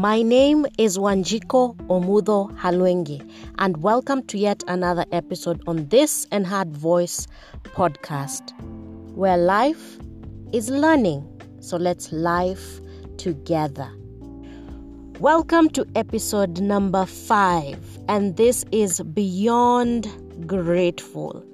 My name is Wanjiko Omudo Halwengi, and welcome to yet another episode on this and Hard Voice podcast, where life is learning. So let's life together. Welcome to episode number five, and this is Beyond Grateful.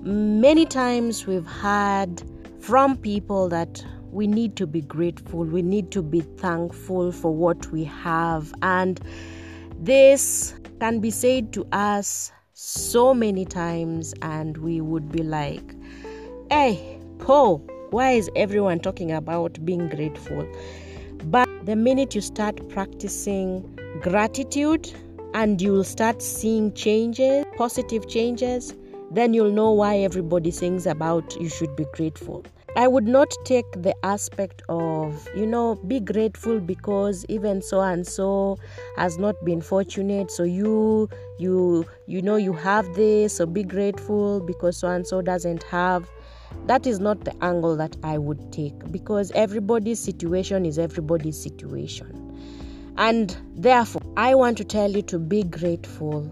Many times we've heard from people that we need to be grateful, we need to be thankful for what we have, and this can be said to us so many times, and we would be like, Hey, Paul, why is everyone talking about being grateful? But the minute you start practicing gratitude and you'll start seeing changes, positive changes, then you'll know why everybody sings about you should be grateful. I would not take the aspect of, you know, be grateful because even so and so has not been fortunate. So you, you, you know, you have this. So be grateful because so and so doesn't have. That is not the angle that I would take because everybody's situation is everybody's situation. And therefore, I want to tell you to be grateful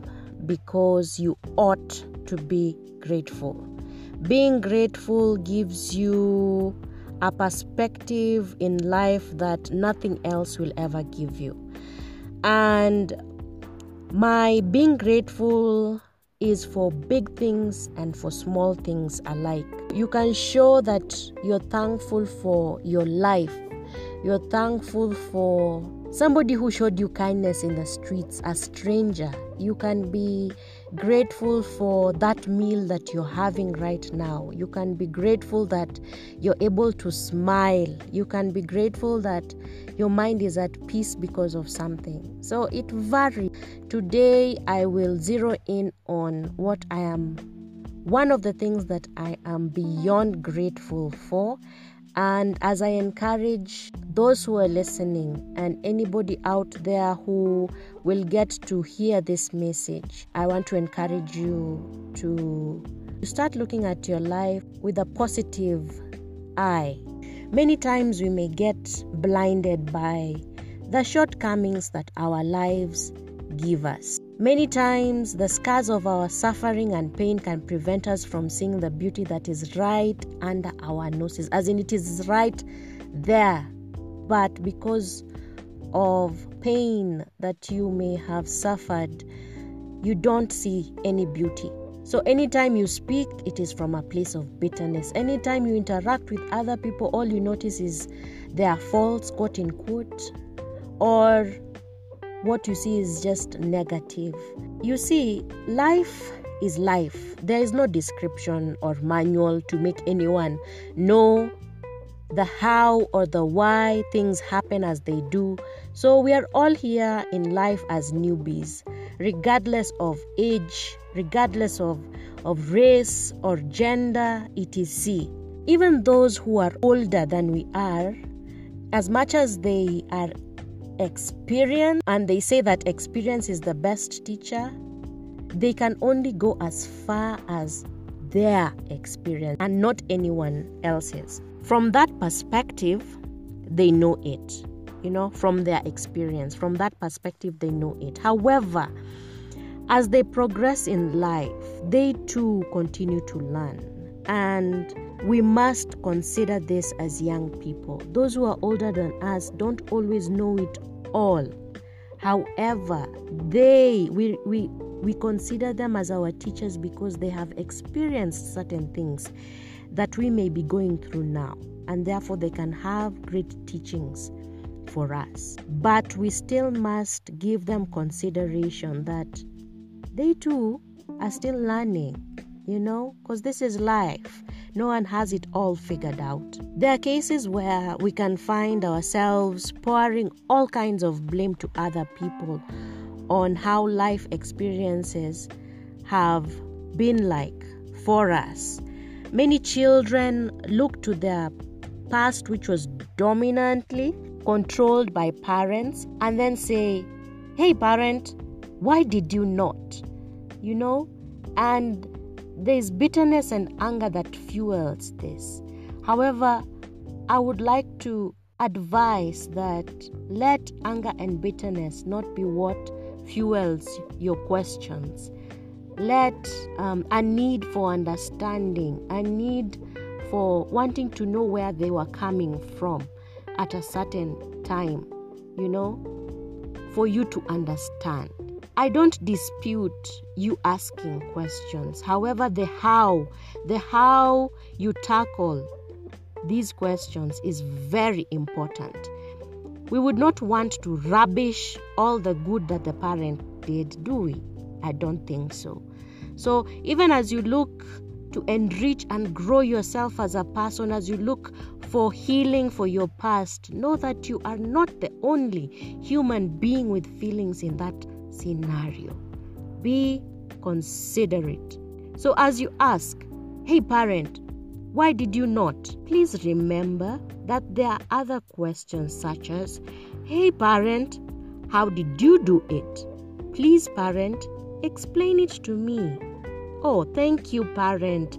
because you ought to be grateful. Being grateful gives you a perspective in life that nothing else will ever give you. And my being grateful is for big things and for small things alike. You can show that you're thankful for your life, you're thankful for somebody who showed you kindness in the streets, a stranger. You can be grateful for that meal that you're having right now. You can be grateful that you're able to smile. You can be grateful that your mind is at peace because of something. So it varies. Today, I will zero in on what I am, one of the things that I am beyond grateful for. And as I encourage those who are listening and anybody out there who will get to hear this message, I want to encourage you to start looking at your life with a positive eye. Many times we may get blinded by the shortcomings that our lives give us. Many times, the scars of our suffering and pain can prevent us from seeing the beauty that is right under our noses, as in it is right there. But because of pain that you may have suffered, you don't see any beauty. So, anytime you speak, it is from a place of bitterness. Anytime you interact with other people, all you notice is their faults, quote unquote, or what you see is just negative. You see, life is life. There is no description or manual to make anyone know the how or the why things happen as they do. So we are all here in life as newbies, regardless of age, regardless of, of race or gender, etc. Even those who are older than we are, as much as they are experience and they say that experience is the best teacher, they can only go as far as their experience and not anyone else's. From that perspective, they know it. You know, from their experience, from that perspective, they know it. However, as they progress in life, they too continue to learn. And we must consider this as young people. Those who are older than us don't always know it all. However, they we we we consider them as our teachers because they have experienced certain things that we may be going through now, and therefore they can have great teachings for us. But we still must give them consideration that they too are still learning, you know, because this is life. No one has it all figured out. There are cases where we can find ourselves pouring all kinds of blame to other people on how life experiences have been like for us. Many children look to their past, which was dominantly controlled by parents, and then say, Hey, parent, why did you not? You know? And there's bitterness and anger that fuels this. However, I would like to advise that let anger and bitterness not be what fuels your questions. Let um, a need for understanding, a need for wanting to know where they were coming from at a certain time, you know, for you to understand. I don't dispute you asking questions. However, the how, the how you tackle these questions is very important. We would not want to rubbish all the good that the parent did, do we? I don't think so. So, even as you look to enrich and grow yourself as a person, as you look for healing for your past, know that you are not the only human being with feelings in that scenario. Be considerate. So, as you ask, hey, parent, why did you not? Please remember that there are other questions such as, hey, parent, how did you do it? Please, parent, explain it to me. Oh, thank you, parent,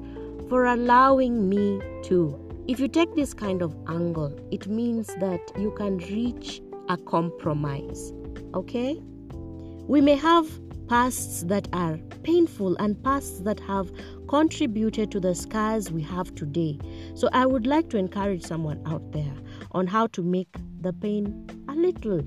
for allowing me to. If you take this kind of angle, it means that you can reach a compromise. Okay? We may have pasts that are painful and pasts that have contributed to the scars we have today. So I would like to encourage someone out there on how to make the pain a little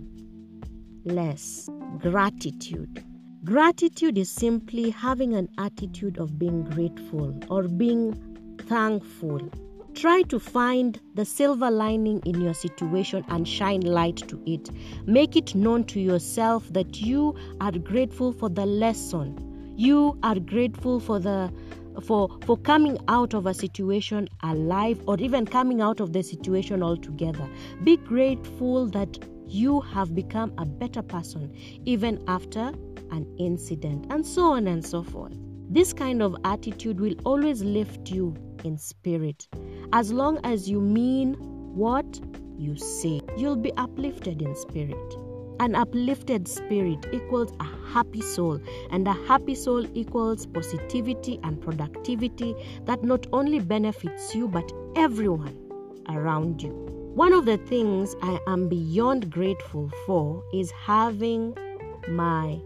less. Gratitude. Gratitude is simply having an attitude of being grateful or being thankful Try to find the silver lining in your situation and shine light to it. Make it known to yourself that you are grateful for the lesson. You are grateful for the for for coming out of a situation alive or even coming out of the situation altogether. Be grateful that you have become a better person even after an incident and so on and so forth. This kind of attitude will always lift you in spirit. As long as you mean what you say, you'll be uplifted in spirit. An uplifted spirit equals a happy soul, and a happy soul equals positivity and productivity that not only benefits you but everyone around you. One of the things I am beyond grateful for is having my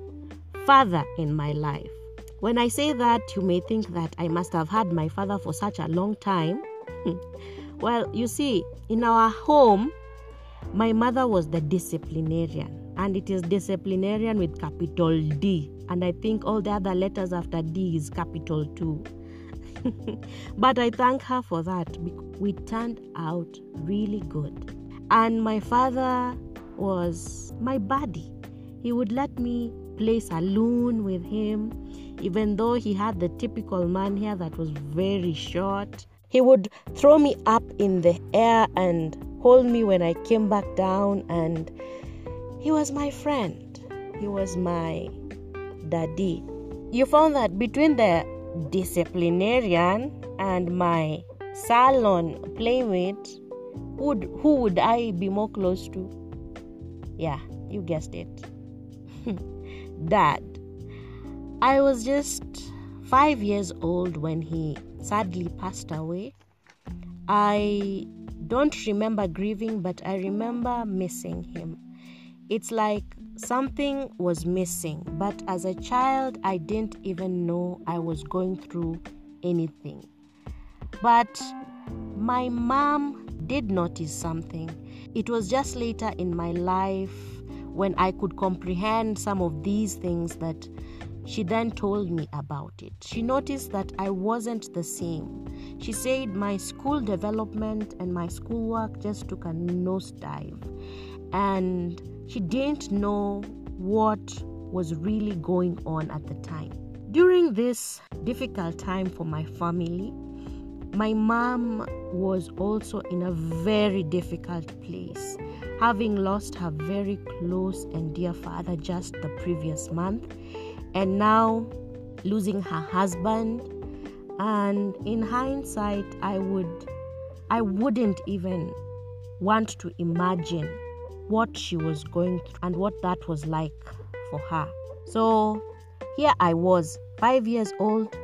father in my life. When I say that, you may think that I must have had my father for such a long time. Hmm. well, you see, in our home, my mother was the disciplinarian, and it is disciplinarian with capital D. And I think all the other letters after D is capital too. but I thank her for that. We turned out really good. And my father was my buddy. He would let me play saloon with him even though he had the typical man hair that was very short. He would throw me up in the air and hold me when I came back down, and he was my friend. He was my daddy. You found that between the disciplinarian and my salon playmate, would who would I be more close to? Yeah, you guessed it. Dad. I was just five years old when he sadly passed away. I don't remember grieving, but I remember missing him. It's like something was missing, but as a child, I didn't even know I was going through anything. But my mom did notice something. It was just later in my life when I could comprehend some of these things that she then told me about it. She noticed that I wasn't the same. She said my school development and my schoolwork just took a nosedive. And she didn't know what was really going on at the time. During this difficult time for my family, my mom was also in a very difficult place, having lost her very close and dear father just the previous month and now losing her husband. And in hindsight i would i wouldn't even want to imagine what she was going through and what that was like for her. So here i was 5 years old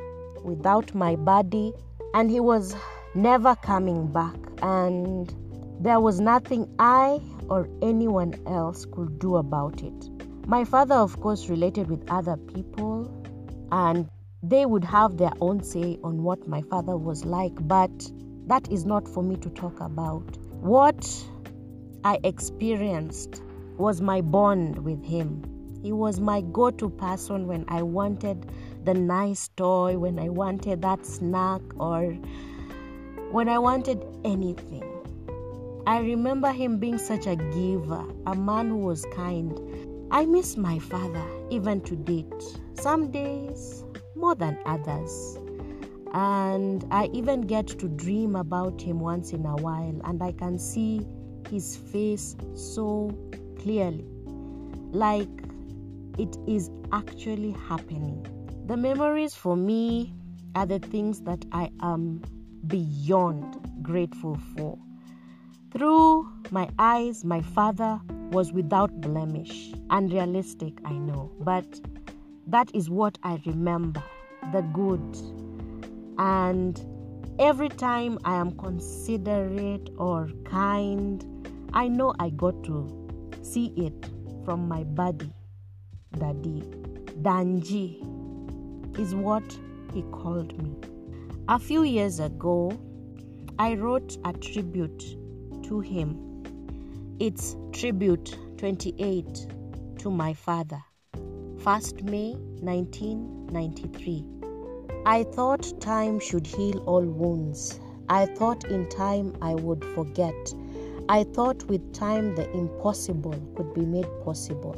without my body and he was never coming back. And There was nothing I or anyone else could do about it. My father, of course, related with other people, and they would have their own say on what my father was like, but that is not for me to talk about. What I experienced was my bond with him. He was my go to person when I wanted the nice toy, when I wanted that snack, or when I wanted anything. I remember him being such a giver, a man who was kind. I miss my father even to date. Some days more than others. And I even get to dream about him once in a while, and I can see his face so clearly, like it is actually happening. The memories for me are the things that I am beyond grateful for. Through my eyes, my father was without blemish. Unrealistic, I know, but that is what I remember the good. And every time I am considerate or kind, I know I got to see it from my body. Daddy. Danji is what he called me. A few years ago, I wrote a tribute to him. It's tribute 28 to my father. 1st May 1993. I thought time should heal all wounds. I thought in time I would forget. I thought with time the impossible could be made possible.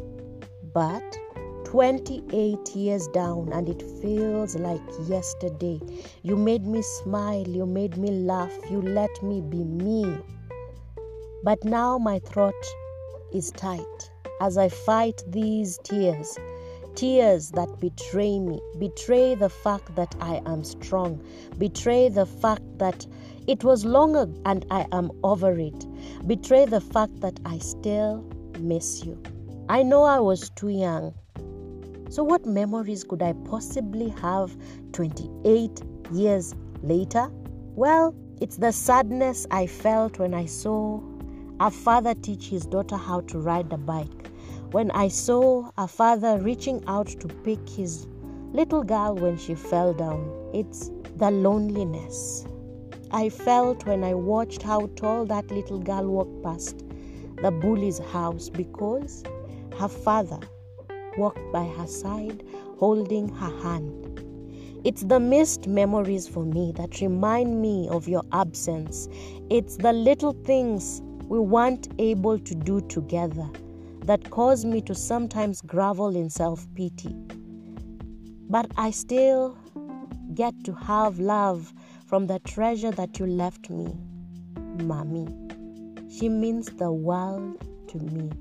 But 28 years down, and it feels like yesterday. You made me smile, you made me laugh, you let me be me. But now my throat is tight as I fight these tears tears that betray me, betray the fact that I am strong, betray the fact that it was longer and I am over it, betray the fact that I still miss you. I know I was too young. So, what memories could I possibly have 28 years later? Well, it's the sadness I felt when I saw a father teach his daughter how to ride a bike when I saw a father reaching out to pick his little girl when she fell down. It's the loneliness I felt when I watched how tall that little girl walked past the bully's house because her father walked by her side holding her hand. It's the missed memories for me that remind me of your absence. It's the little things we weren't able to do together that caused me to sometimes grovel in self pity. But I still get to have love from the treasure that you left me, Mommy. She means the world to me.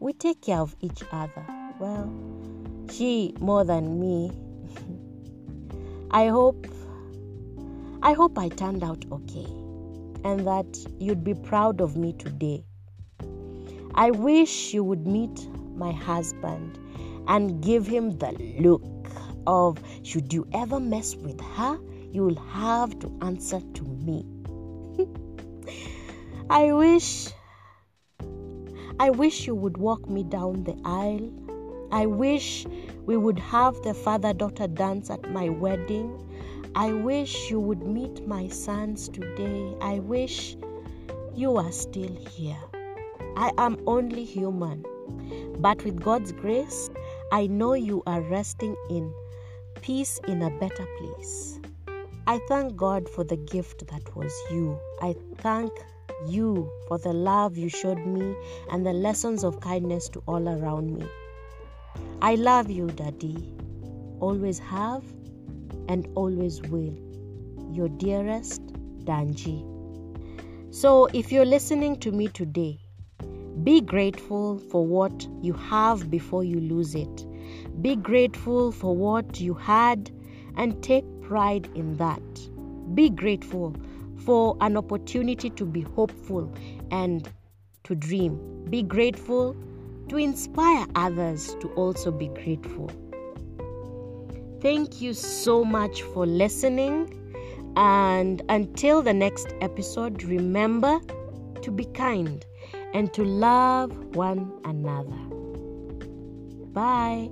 We take care of each other. Well, she more than me. I hope I hope I turned out okay and that you'd be proud of me today. I wish you would meet my husband and give him the look of should you ever mess with her, you'll have to answer to me. I wish I wish you would walk me down the aisle. I wish we would have the father daughter dance at my wedding. I wish you would meet my sons today. I wish you are still here. I am only human. But with God's grace, I know you are resting in peace in a better place. I thank God for the gift that was you. I thank you for the love you showed me and the lessons of kindness to all around me. I love you, Daddy. Always have and always will. Your dearest, Danji. So, if you're listening to me today, be grateful for what you have before you lose it. Be grateful for what you had and take pride in that. Be grateful for an opportunity to be hopeful and to dream. Be grateful to inspire others to also be grateful. Thank you so much for listening. And until the next episode, remember to be kind, and to love one another. Bye.